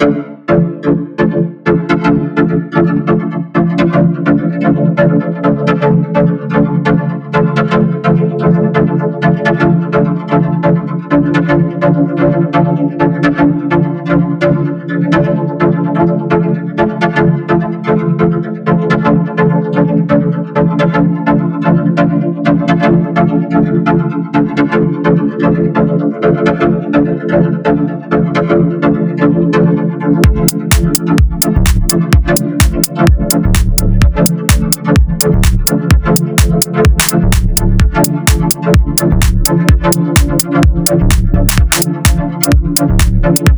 you. Thank you.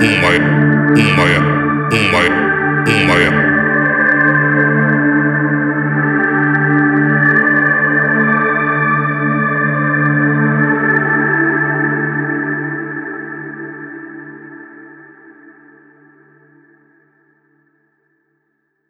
умає, умає, умає, умає.